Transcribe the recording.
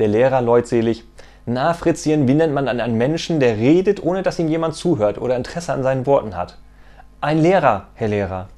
Der Lehrer leutselig. Na, Fritzchen, wie nennt man einen Menschen, der redet, ohne dass ihm jemand zuhört oder Interesse an seinen Worten hat? Ein Lehrer, Herr Lehrer.